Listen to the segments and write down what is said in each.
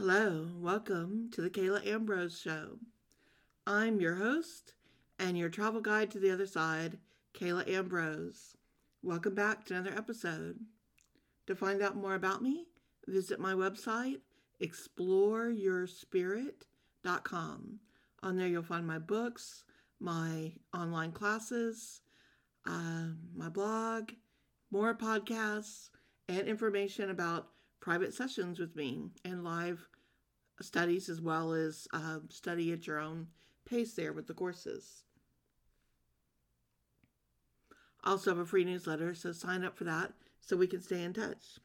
Hello, welcome to the Kala Ambrose Show. I'm your host and your travel guide to the other side, Kala Ambrose. Welcome back to another episode. To find out more about me, visit my website, exploreyourspirit.com. On there, you'll find my books, my online classes, uh, my blog, more podcasts, and information about private sessions with me and live studies as well as uh, study at your own pace there with the courses. Also have a free newsletter, so sign up for that so we can stay in touch.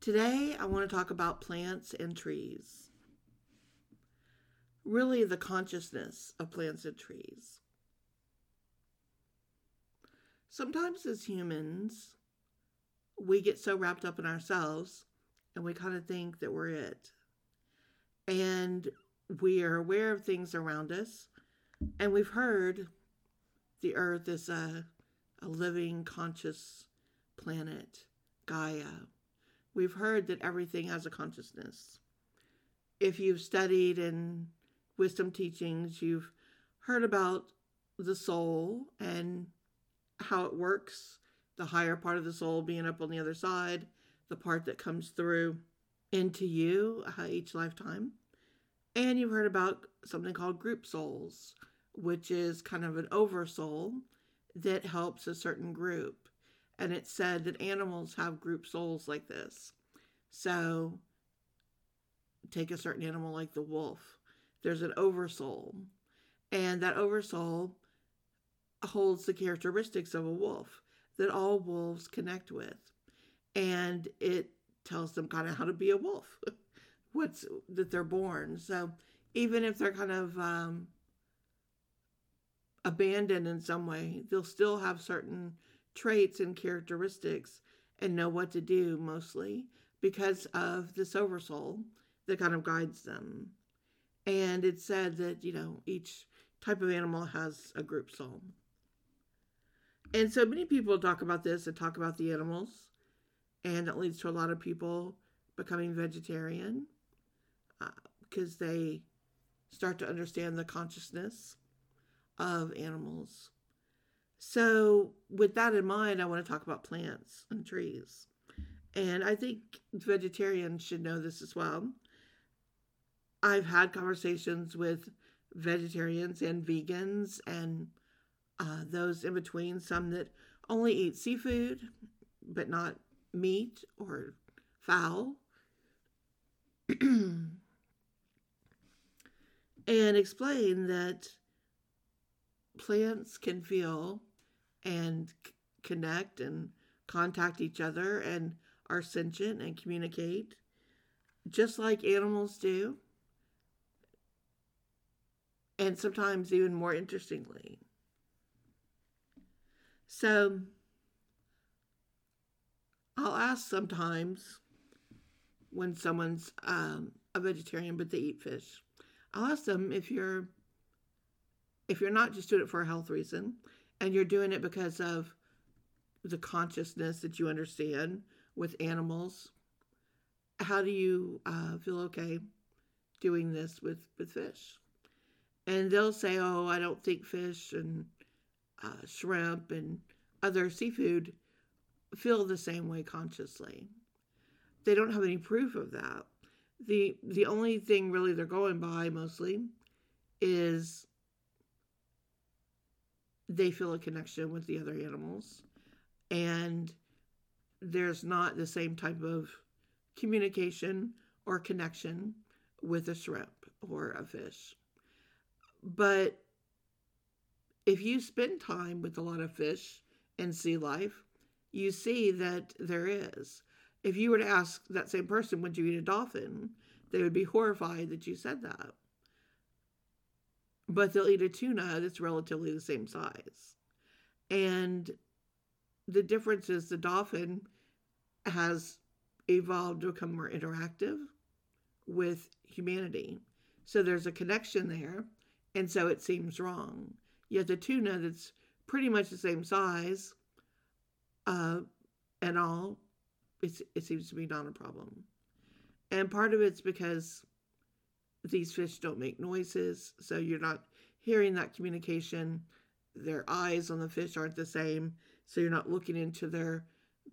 Today, I want to talk about plants and trees. Really, the consciousness of plants and trees. Sometimes, as humans, we get so wrapped up in ourselves and we kind of think that we're it. And we are aware of things around us, and we've heard the earth is a, a living, conscious planet, Gaia. We've heard that everything has a consciousness. If you've studied in wisdom teachings, you've heard about the soul and how it works, the higher part of the soul being up on the other side, the part that comes through into you uh, each lifetime. And you've heard about something called group souls, which is kind of an oversoul that helps a certain group. And it's said that animals have group souls like this. So, take a certain animal like the wolf, there's an oversoul. And that oversoul holds the characteristics of a wolf that all wolves connect with. And it tells them kind of how to be a wolf, what's that they're born. So even if they're kind of um, abandoned in some way, they'll still have certain traits and characteristics and know what to do mostly because of this oversoul that kind of guides them. And it's said that, you know, each type of animal has a group soul. And so many people talk about this and talk about the animals, and it leads to a lot of people becoming vegetarian because uh, they start to understand the consciousness of animals. So, with that in mind, I want to talk about plants and trees. And I think vegetarians should know this as well. I've had conversations with vegetarians and vegans and uh, those in between, some that only eat seafood but not meat or fowl. and explain that plants can feel and c- connect and contact each other and are sentient and communicate just like animals do. And sometimes even more interestingly. So I'll ask sometimes when someone's um, a vegetarian but they eat fish. I'll ask them if you're if you're not just doing it for a health reason and you're doing it because of the consciousness that you understand with animals, how do you uh, feel okay doing this with with fish? And they'll say, "Oh, I don't think fish and uh, shrimp and other seafood feel the same way consciously. They don't have any proof of that. The the only thing really they're going by mostly is they feel a connection with the other animals and there's not the same type of communication or connection with a shrimp or a fish. But if you spend time with a lot of fish and sea life, you see that there is. If you were to ask that same person, would you eat a dolphin? They would be horrified that you said that. But they'll eat a tuna that's relatively the same size. And the difference is the dolphin has evolved to become more interactive with humanity. So there's a connection there. And so it seems wrong. Yet the tuna that's pretty much the same size uh, and all, it seems to be not a problem. And part of it's because these fish don't make noises, so you're not hearing that communication. Their eyes on the fish aren't the same, so you're not looking into their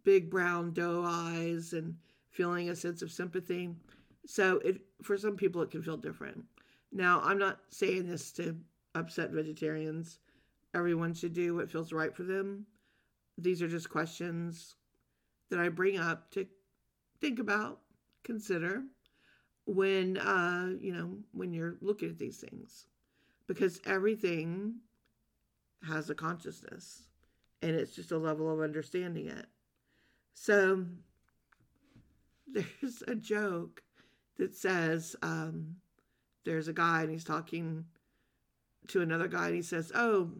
big brown doe eyes and feeling a sense of sympathy. So it for some people it can feel different. Now, I'm not saying this to upset vegetarians. Everyone should do what feels right for them. These are just questions that I bring up to think about, consider when uh, you know, when you're looking at these things. Because everything has a consciousness and it's just a level of understanding it. So there's a joke that says um, there's a guy and he's talking to another guy and he says, Oh,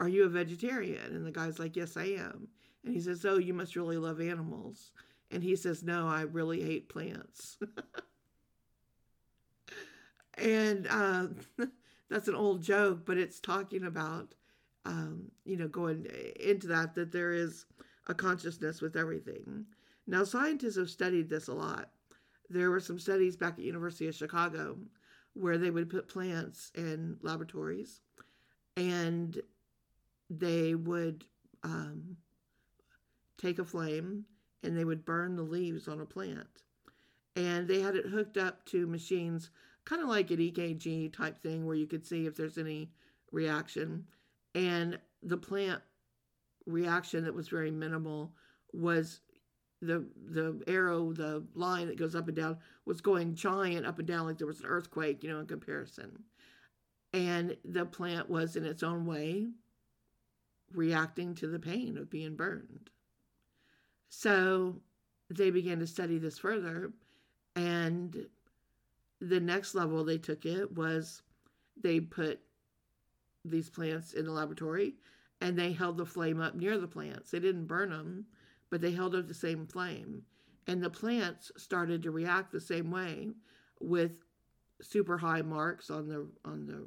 are you a vegetarian? And the guy's like, Yes, I am. And he says, Oh, you must really love animals. And he says, No, I really hate plants. and uh, that's an old joke, but it's talking about, um, you know, going into that, that there is a consciousness with everything. Now, scientists have studied this a lot. There were some studies back at University of Chicago where they would put plants in laboratories and they would um, take a flame and they would burn the leaves on a plant. And they had it hooked up to machines, kind of like an EKG type thing, where you could see if there's any reaction. And the plant reaction that was very minimal was the the arrow, the line that goes up and down was going giant up and down like there was an earthquake, you know, in comparison. And the plant was in its own way reacting to the pain of being burned. So they began to study this further and the next level they took it was they put these plants in the laboratory and they held the flame up near the plants. They didn't burn them, but they held up the same flame. And the plants started to react the same way with super high marks on the on the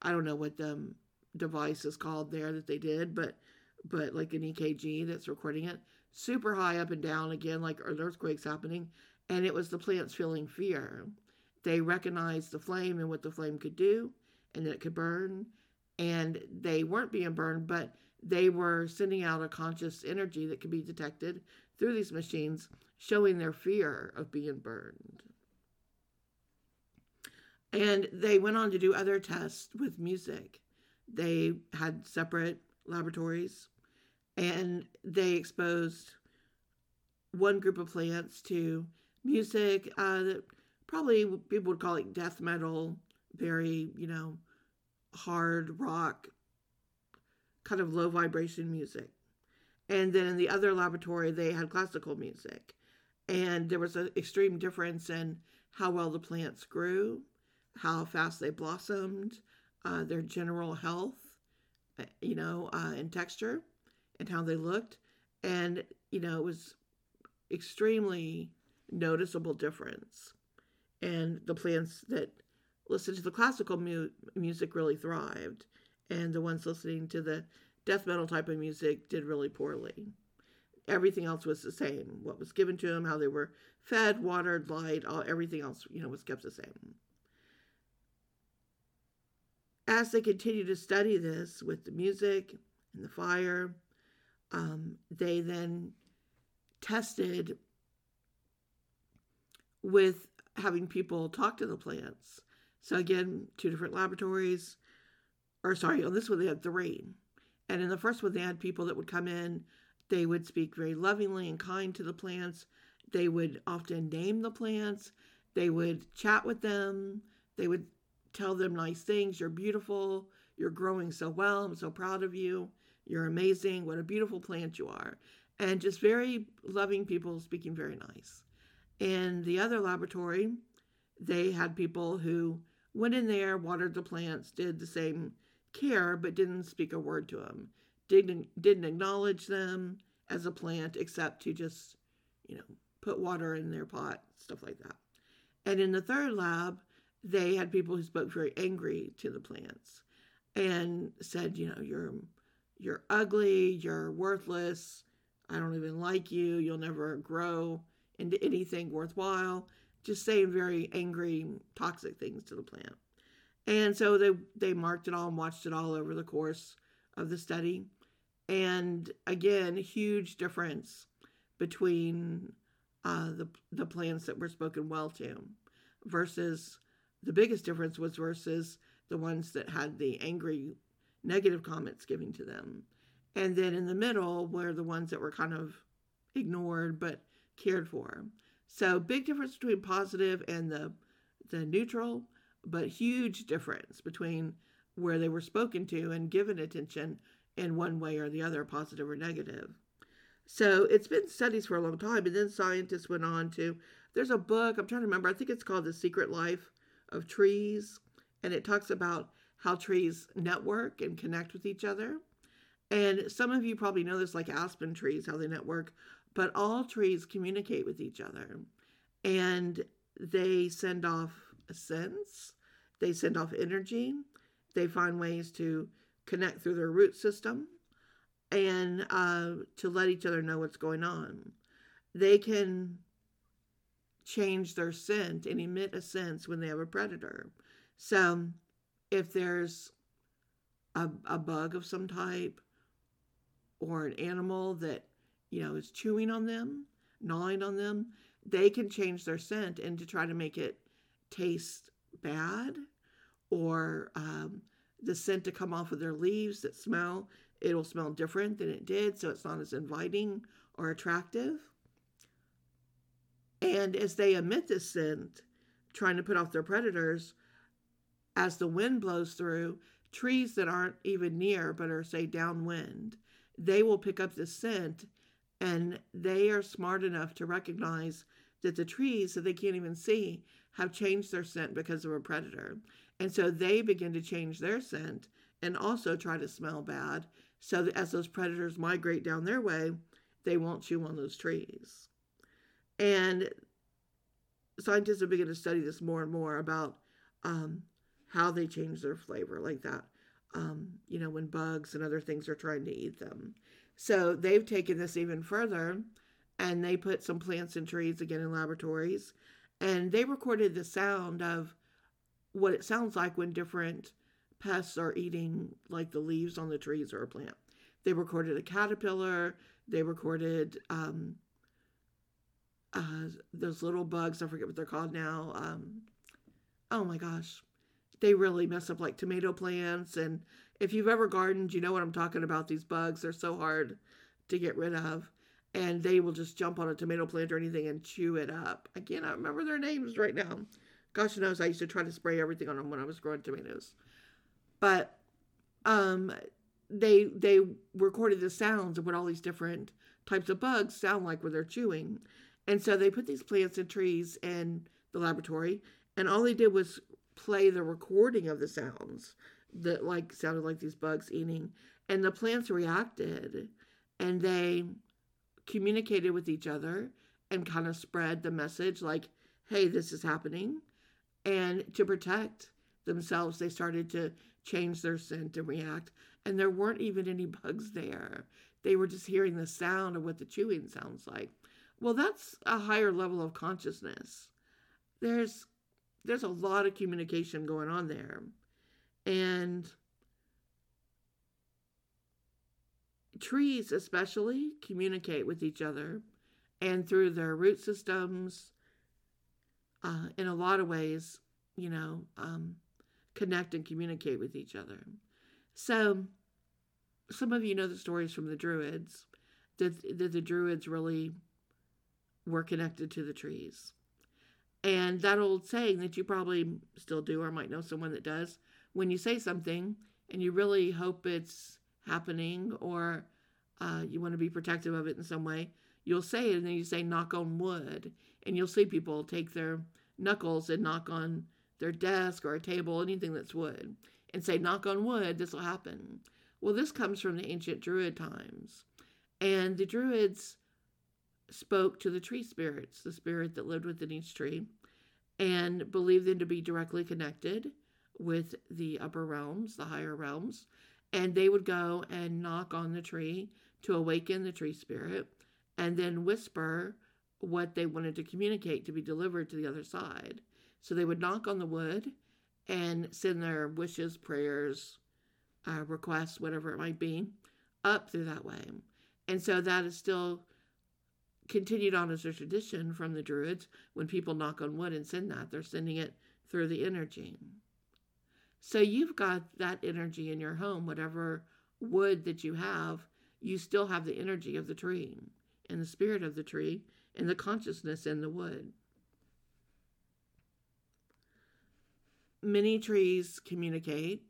I don't know what the device is called there that they did, but but like an EKG that's recording it, super high up and down again, like an earthquake's happening, and it was the plants feeling fear. They recognized the flame and what the flame could do, and that it could burn, and they weren't being burned, but they were sending out a conscious energy that could be detected through these machines, showing their fear of being burned. And they went on to do other tests with music. They had separate laboratories and they exposed one group of plants to music uh, that probably people would call it death metal, very, you know, hard rock kind of low vibration music. And then in the other laboratory, they had classical music. And there was an extreme difference in how well the plants grew, how fast they blossomed, uh, their general health, uh, you know, uh, and texture, and how they looked. And, you know, it was extremely noticeable difference. And the plants that listened to the classical mu- music really thrived and the ones listening to the death metal type of music did really poorly. Everything else was the same. What was given to them, how they were fed, watered, light, all everything else, you know, was kept the same. As they continued to study this with the music and the fire, um, they then tested with having people talk to the plants. So again, two different laboratories, or sorry, on this one they had three. And in the first one, they had people that would come in. They would speak very lovingly and kind to the plants. They would often name the plants. They would chat with them. They would tell them nice things. You're beautiful. You're growing so well. I'm so proud of you. You're amazing. What a beautiful plant you are. And just very loving people speaking very nice. In the other laboratory, they had people who went in there, watered the plants, did the same care but didn't speak a word to them, didn't didn't acknowledge them as a plant except to just, you know, put water in their pot, stuff like that. And in the third lab, they had people who spoke very angry to the plants and said, you know, you're you're ugly, you're worthless, I don't even like you, you'll never grow into anything worthwhile, just saying very angry, toxic things to the plant. And so they, they marked it all and watched it all over the course of the study. And again, huge difference between uh, the, the plants that were spoken well to versus the biggest difference was versus the ones that had the angry negative comments given to them. And then in the middle were the ones that were kind of ignored but cared for. So big difference between positive and the the neutral, but huge difference between where they were spoken to and given attention in one way or the other, positive or negative. So it's been studies for a long time, and then scientists went on to. There's a book I'm trying to remember. I think it's called The Secret Life of Trees, and it talks about how trees network and connect with each other. And some of you probably know this, like aspen trees, how they network, but all trees communicate with each other and they send off scents, they send off energy, they find ways to connect through their root system and uh, to let each other know what's going on. They can change their scent and emit a sense when they have a predator. So if there's a, a bug of some type or an animal that, you know, is chewing on them, gnawing on them, they can change their scent and to try to make it taste bad or um, the scent to come off of their leaves that smell, it'll smell different than it did, so it's not as inviting or attractive. And as they emit this scent, trying to put off their predators, as the wind blows through, trees that aren't even near but are, say, downwind, they will pick up the scent and they are smart enough to recognize that the trees that they can't even see have changed their scent because of a predator. And so they begin to change their scent and also try to smell bad. So that as those predators migrate down their way, they won't chew on those trees. And scientists are beginning to study this more and more about um, how they change their flavor like that. Um, you know, when bugs and other things are trying to eat them. So they've taken this even further and they put some plants and trees again in laboratories and they recorded the sound of what it sounds like when different pests are eating like the leaves on the trees or a plant. They recorded a caterpillar, they recorded um, uh, those little bugs, I forget what they're called now. Um, oh my gosh, they really mess up like tomato plants. And if you've ever gardened, you know what I'm talking about. These bugs, they're so hard to get rid of. And they will just jump on a tomato plant or anything and chew it up. I cannot remember their names right now. Gosh knows I used to try to spray everything on them when I was growing tomatoes. But um, they they recorded the sounds of what all these different types of bugs sound like when they're chewing. And so they put these plants and trees in the laboratory, and all they did was play the recording of the sounds that like sounded like these bugs eating. And the plants reacted and they communicated with each other and kind of spread the message like hey this is happening. And to protect themselves they started to change their scent and react and there weren't even any bugs there. They were just hearing the sound of what the chewing sounds like well that's a higher level of consciousness there's there's a lot of communication going on there. And trees, especially, communicate with each other and through their root systems, uh, in a lot of ways, you know, um, connect and communicate with each other. So, some of you know the stories from the Druids that, that the Druids really were connected to the trees. And that old saying that you probably still do or might know someone that does, when you say something and you really hope it's happening or uh, you want to be protective of it in some way, you'll say it and then you say knock on wood. And you'll see people take their knuckles and knock on their desk or a table, anything that's wood, and say, knock on wood, this will happen. Well, this comes from the ancient Druid times. And the Druids spoke to the tree spirits, the spirit that lived within each tree, and believed them to be directly connected with the upper realms, the higher realms. And they would go and knock on the tree to awaken the tree spirit and then whisper what they wanted to communicate to be delivered to the other side. So they would knock on the wood and send their wishes, prayers, uh, requests, whatever it might be, up through that way. And so that is still continued on as a tradition from the Druids. When people knock on wood and send that, they're sending it through the energy. So you've got that energy in your home, whatever wood that you have, you still have the energy of the tree and the spirit of the tree and the consciousness in the wood. Many trees communicate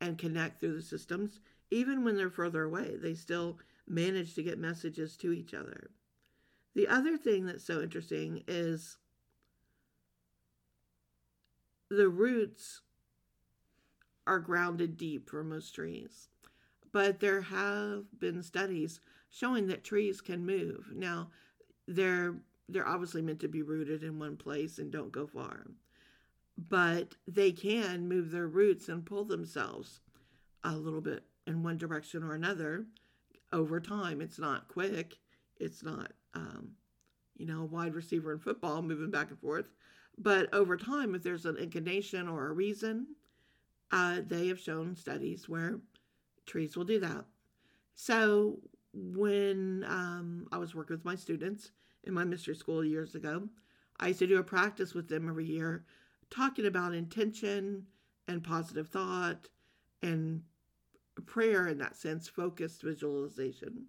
and connect through the systems. Even when they're further away, they still manage to get messages to each other. The other thing that's so interesting is the roots are grounded deep for most trees. But there have been studies showing that trees can move. Now, they're they're obviously meant to be rooted in one place and don't go far. But they can move their roots and pull themselves a little bit in one direction or another over time. It's not quick. It's not, um, you know, wide receiver in football moving back and forth. But over time, if there's an inclination or a reason, uh, they have shown studies where trees will do that. So when um, I was working with my students in my mystery school years ago, I used to do a practice with them every year talking about intention and positive thought and prayer in that sense, focused visualization,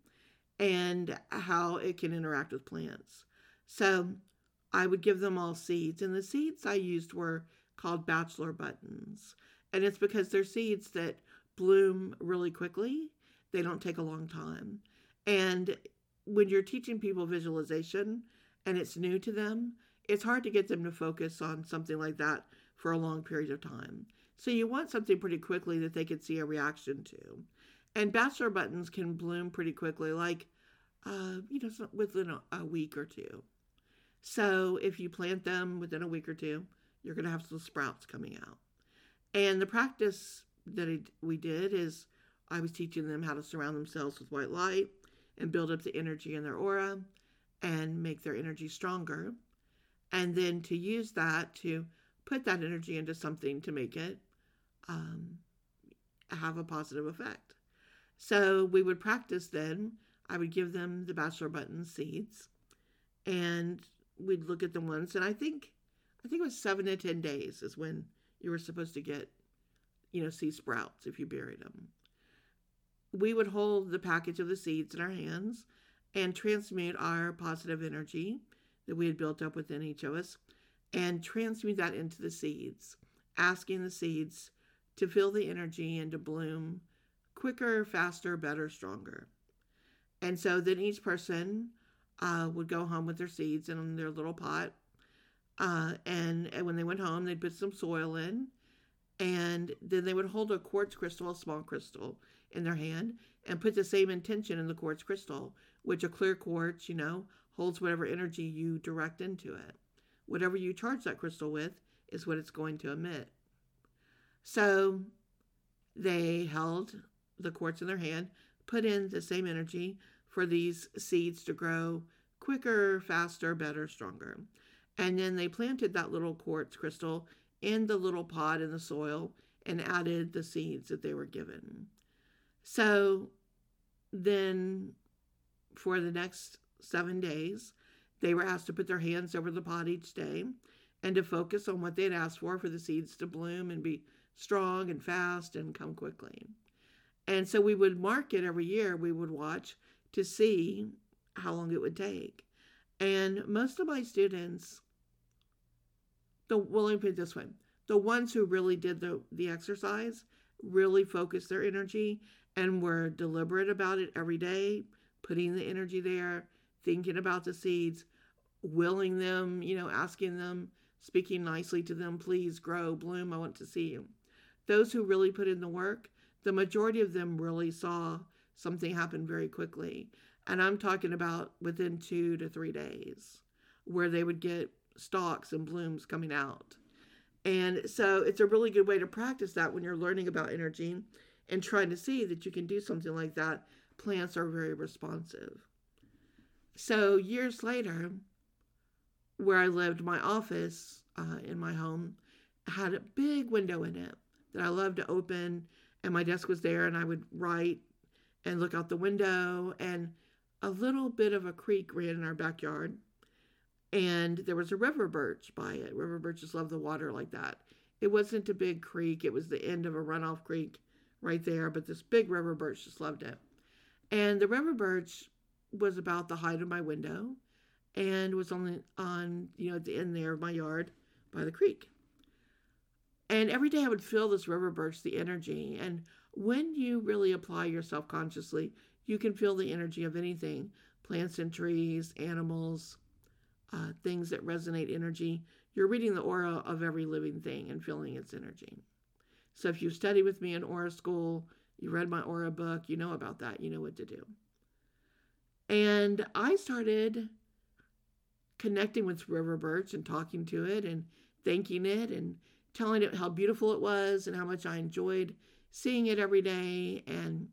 and how it can interact with plants. So I would give them all seeds, and the seeds I used were called bachelor buttons. And it's because they're seeds that bloom really quickly, they don't take a long time. And when you're teaching people visualization and it's new to them, it's hard to get them to focus on something like that for a long period of time. So you want something pretty quickly that they can see a reaction to. And bachelor buttons can bloom pretty quickly, like, uh, you know, within a, a week or two. So if you plant them within a week or two, you're going to have some sprouts coming out. And the practice that we did is I was teaching them how to surround themselves with white light and build up the energy in their aura and make their energy stronger. And then to use that to put that energy into something to make it um, have a positive effect. So we would practice then. I would give them the bachelor button seeds and we'd look at the ones and I think I think it was seven to ten days is when you were supposed to get, you know, see sprouts if you buried them. We would hold the package of the seeds in our hands and transmute our positive energy that we had built up within each of us and transmute that into the seeds, asking the seeds to feel the energy and to bloom quicker, faster, better, stronger. And so then each person uh, would go home with their seeds in their little pot. Uh, and, and when they went home, they'd put some soil in. And then they would hold a quartz crystal, a small crystal, in their hand and put the same intention in the quartz crystal, which a clear quartz, you know, holds whatever energy you direct into it. Whatever you charge that crystal with is what it's going to emit. So they held the quartz in their hand, put in the same energy for these seeds to grow quicker, faster, better, stronger. And then they planted that little quartz crystal in the little pot in the soil and added the seeds that they were given. So then for the next seven days, they were asked to put their hands over the pot each day and to focus on what they had asked for for the seeds to bloom and be strong and fast and come quickly. And so we would mark it every year. We would watch to see how long it would take. And most of my students, the well, let me put it this way: the ones who really did the the exercise really focused their energy and were deliberate about it every day, putting the energy there, thinking about the seeds, willing them, you know, asking them, speaking nicely to them, please grow, bloom, I want to see you. Those who really put in the work, the majority of them really saw something happened very quickly. And I'm talking about within two to three days, where they would get stalks and blooms coming out. And so it's a really good way to practice that when you're learning about energy and trying to see that you can do something like that. Plants are very responsive. So years later, where I lived, my office uh, in my home had a big window in it that I loved to open, and my desk was there, and I would write and look out the window, and a little bit of a creek ran in our backyard, and there was a river birch by it. River birches love the water like that. It wasn't a big creek; it was the end of a runoff creek right there, but this big river birch just loved it. And the river birch was about the height of my window and was only on, you know, at the end there of my yard by the creek. And every day I would feel this river birch, the energy. And when you really apply yourself consciously, you can feel the energy of anything plants and trees, animals, uh, things that resonate energy. You're reading the aura of every living thing and feeling its energy. So if you study with me in aura school, you read my aura book, you know about that, you know what to do. And I started connecting with River Birch and talking to it and thanking it and telling it how beautiful it was and how much I enjoyed seeing it every day. And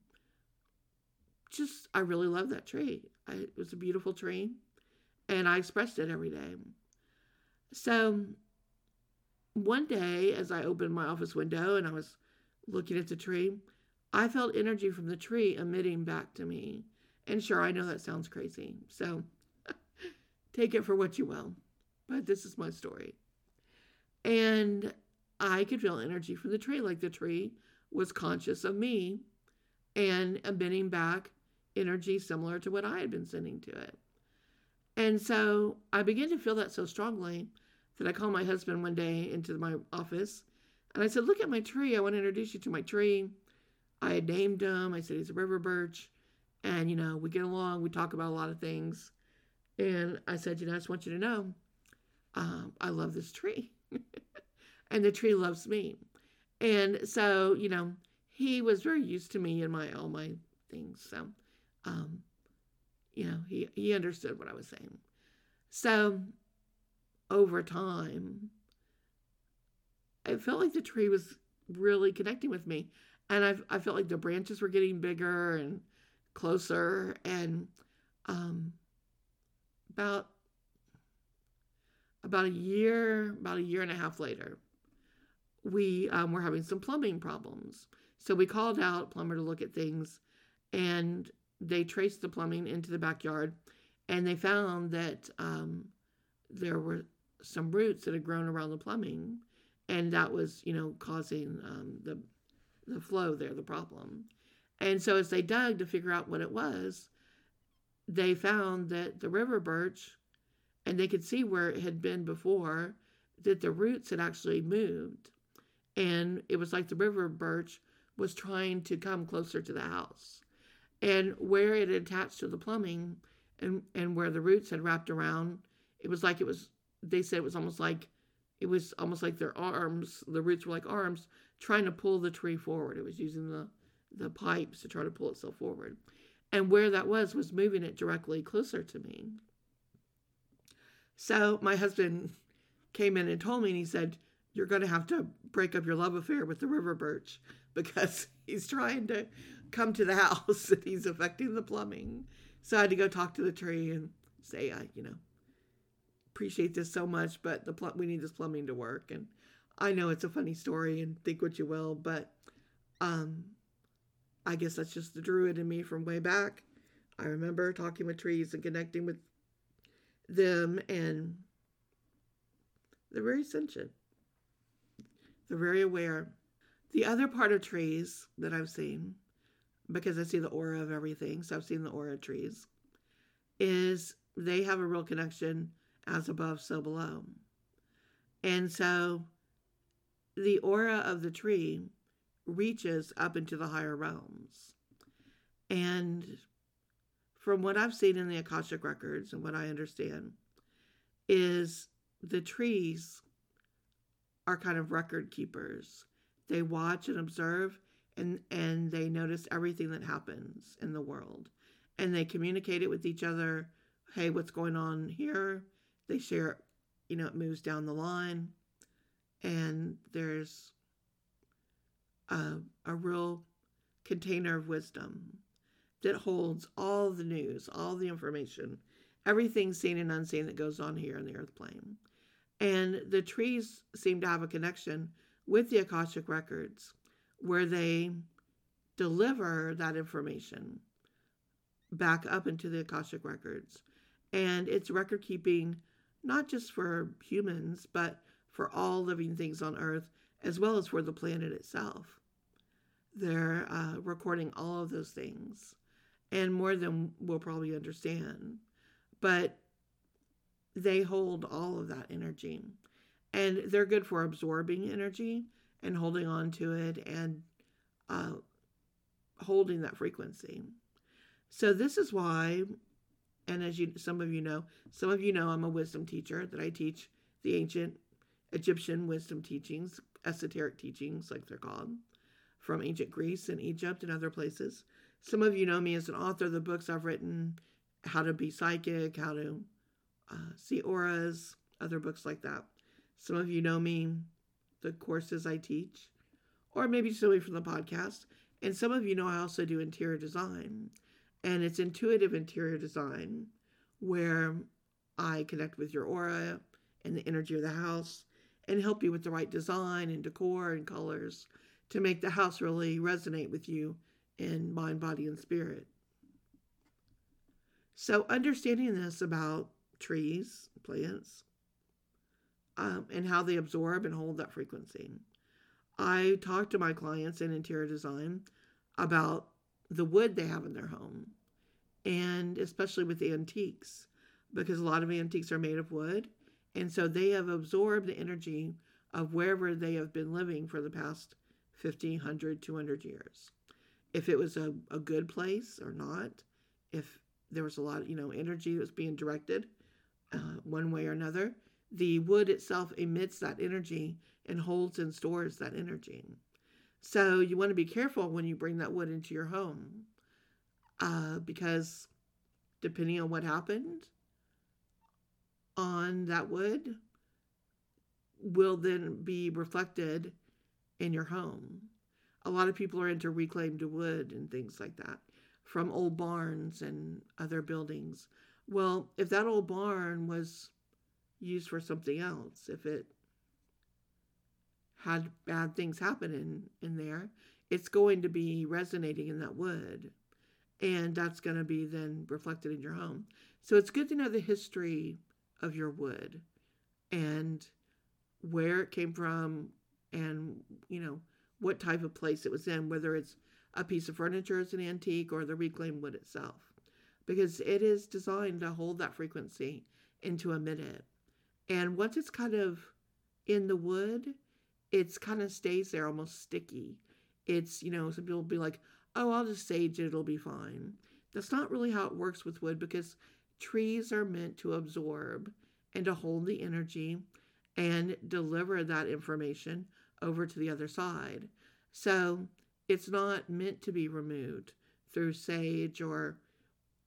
just, I really love that tree. I, it was a beautiful tree and I expressed it every day. So one day, as I opened my office window and I was looking at the tree, I felt energy from the tree emitting back to me. And sure, I know that sounds crazy. So take it for what you will. But this is my story. And I could feel energy from the tree, like the tree was conscious of me and emitting back energy similar to what I had been sending to it. And so I began to feel that so strongly that I called my husband one day into my office and I said, Look at my tree. I want to introduce you to my tree. I had named him. I said he's a river birch. And, you know, we get along. We talk about a lot of things. And I said, you know, I just want you to know, um, I love this tree. And the tree loves me. And so, you know, he was very used to me and my all my things. So, um, you know, he, he understood what I was saying. So over time, I felt like the tree was really connecting with me and I, I felt like the branches were getting bigger and closer and um, about about a year about a year and a half later we um, were having some plumbing problems so we called out plumber to look at things and they traced the plumbing into the backyard and they found that um, there were some roots that had grown around the plumbing and that was you know causing um, the the flow there, the problem. And so as they dug to figure out what it was, they found that the river birch, and they could see where it had been before, that the roots had actually moved. And it was like the river birch was trying to come closer to the house. And where it attached to the plumbing and, and where the roots had wrapped around, it was like it was, they said it was almost like, it was almost like their arms, the roots were like arms trying to pull the tree forward. It was using the, the pipes to try to pull itself forward. And where that was, was moving it directly closer to me. So my husband came in and told me, and he said, You're going to have to break up your love affair with the river birch because he's trying to come to the house and he's affecting the plumbing. So I had to go talk to the tree and say, I, you know, appreciate this so much, but the pl- we need this plumbing to work. And I know it's a funny story and think what you will, but um, I guess that's just the druid in me from way back. I remember talking with trees and connecting with them, and they're very sentient. They're very aware. The other part of trees that I've seen, because I see the aura of everything, so I've seen the aura of trees, is they have a real connection as above, so below. And so the aura of the tree reaches up into the higher realms. And from what I've seen in the Akashic records and what I understand, is the trees are kind of record keepers. They watch and observe and, and they notice everything that happens in the world. And they communicate it with each other. Hey, what's going on here? They share, you know, it moves down the line and there's a, a real container of wisdom that holds all the news, all the information, everything seen and unseen that goes on here in the earth plane. And the trees seem to have a connection with the Akashic records where they deliver that information back up into the Akashic records. And it's record keeping not just for humans, but for all living things on earth, as well as for the planet itself. They're uh, recording all of those things and more than we'll probably understand. But they hold all of that energy and they're good for absorbing energy and holding on to it and uh, holding that frequency. So this is why, and as you some of you know, some of you know I'm a wisdom teacher that I teach the ancient Egyptian wisdom teachings, esoteric teachings, like they're called, from ancient Greece and Egypt and other places. Some of you know me as an author of the books I've written, How to Be Psychic, How to uh, See Auras, other books like that. Some of you know me, the courses I teach, or maybe somebody from the podcast. And some of you know I also do interior design. And it's intuitive interior design where I connect with your aura and the energy of the house and help you with the right design and decor and colors to make the house really resonate with you in mind, body, and spirit. So, understanding this about trees, plants, um, and how they absorb and hold that frequency. I talk to my clients in interior design about the wood they have in their home, and especially with the antiques, because a lot of antiques are made of wood. And so they have absorbed the energy of wherever they have been living for the past 50, 100, 200 years if it was a, a good place or not, if there was a lot of, you know, energy that was being directed uh, one way or another, the wood itself emits that energy and holds and stores that energy. So you want to be careful when you bring that wood into your home uh, because depending on what happened on that wood will then be reflected in your home a lot of people are into reclaimed wood and things like that from old barns and other buildings. Well, if that old barn was used for something else, if it had bad things happen in, in there, it's going to be resonating in that wood. And that's going to be then reflected in your home. So it's good to know the history of your wood and where it came from and, you know, what type of place it was in, whether it's a piece of furniture as an antique or the reclaimed wood itself, because it is designed to hold that frequency into a minute. And once it's kind of in the wood, it's kind of stays there almost sticky. It's, you know, some people will be like, oh, I'll just sage it, it'll be fine. That's not really how it works with wood because trees are meant to absorb and to hold the energy and deliver that information over to the other side. So it's not meant to be removed through sage or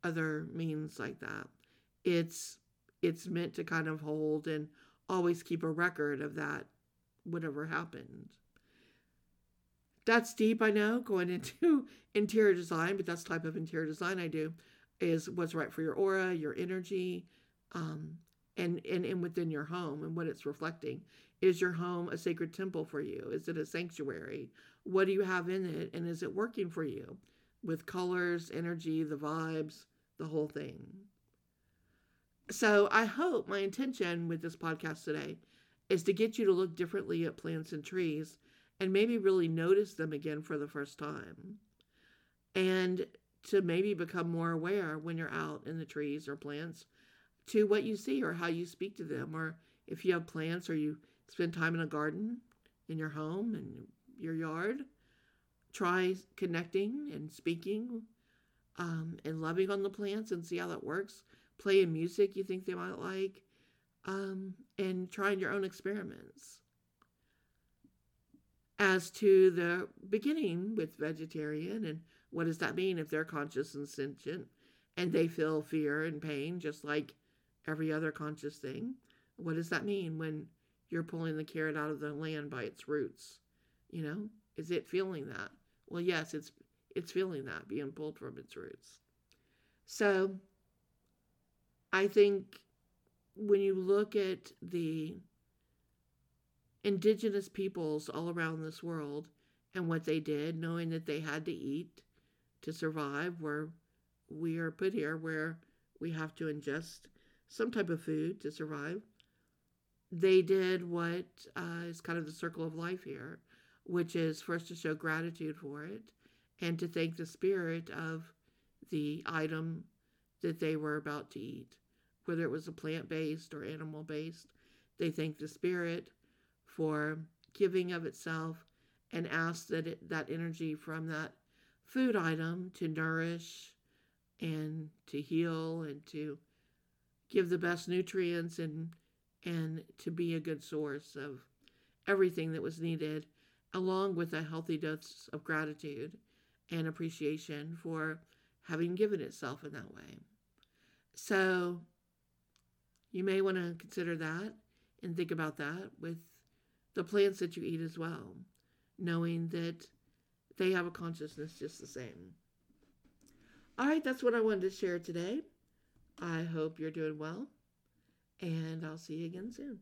other means like that. It's it's meant to kind of hold and always keep a record of that whatever happened. That's deep, I know, going into interior design, but that's type of interior design I do is what's right for your aura, your energy, um, and, and, and within your home and what it's reflecting. Is your home a sacred temple for you? Is it a sanctuary? What do you have in it? And is it working for you with colors, energy, the vibes, the whole thing? So I hope my intention with this podcast today is to get you to look differently at plants and trees and maybe really notice them again for the first time. And to maybe become more aware when you're out in the trees or plants to what you see or how you speak to them or if you have plants or you spend time in a garden in your home and your yard. Try connecting and speaking um, and loving on the plants and see how that works. Playing music you think they might like um, and trying your own experiments. As to the beginning with vegetarian and what does that mean if they're conscious and sentient and they feel fear and pain just like every other conscious thing? What does that mean when you're pulling the carrot out of the land by its roots. You know, is it feeling that? Well, yes, it's it's feeling that being pulled from its roots. So I think when you look at the indigenous peoples all around this world and what they did, knowing that they had to eat to survive, where we are put here, where we have to ingest some type of food to survive. They did what uh, is kind of the circle of life here, which is first to show gratitude for it and to thank the spirit of the item that they were about to eat, whether it was a plant based or animal based. They thank the spirit for giving of itself and ask that it, that energy from that food item to nourish and to heal and to give the best nutrients and and to be a good source of everything that was needed along with a healthy dose of gratitude and appreciation for having given itself in that way. So you may want to consider that and think about that with the plants that you eat as well, knowing that they have a consciousness just the same. All right, that's what I wanted to share today. I hope you're doing well, and I'll see you again soon.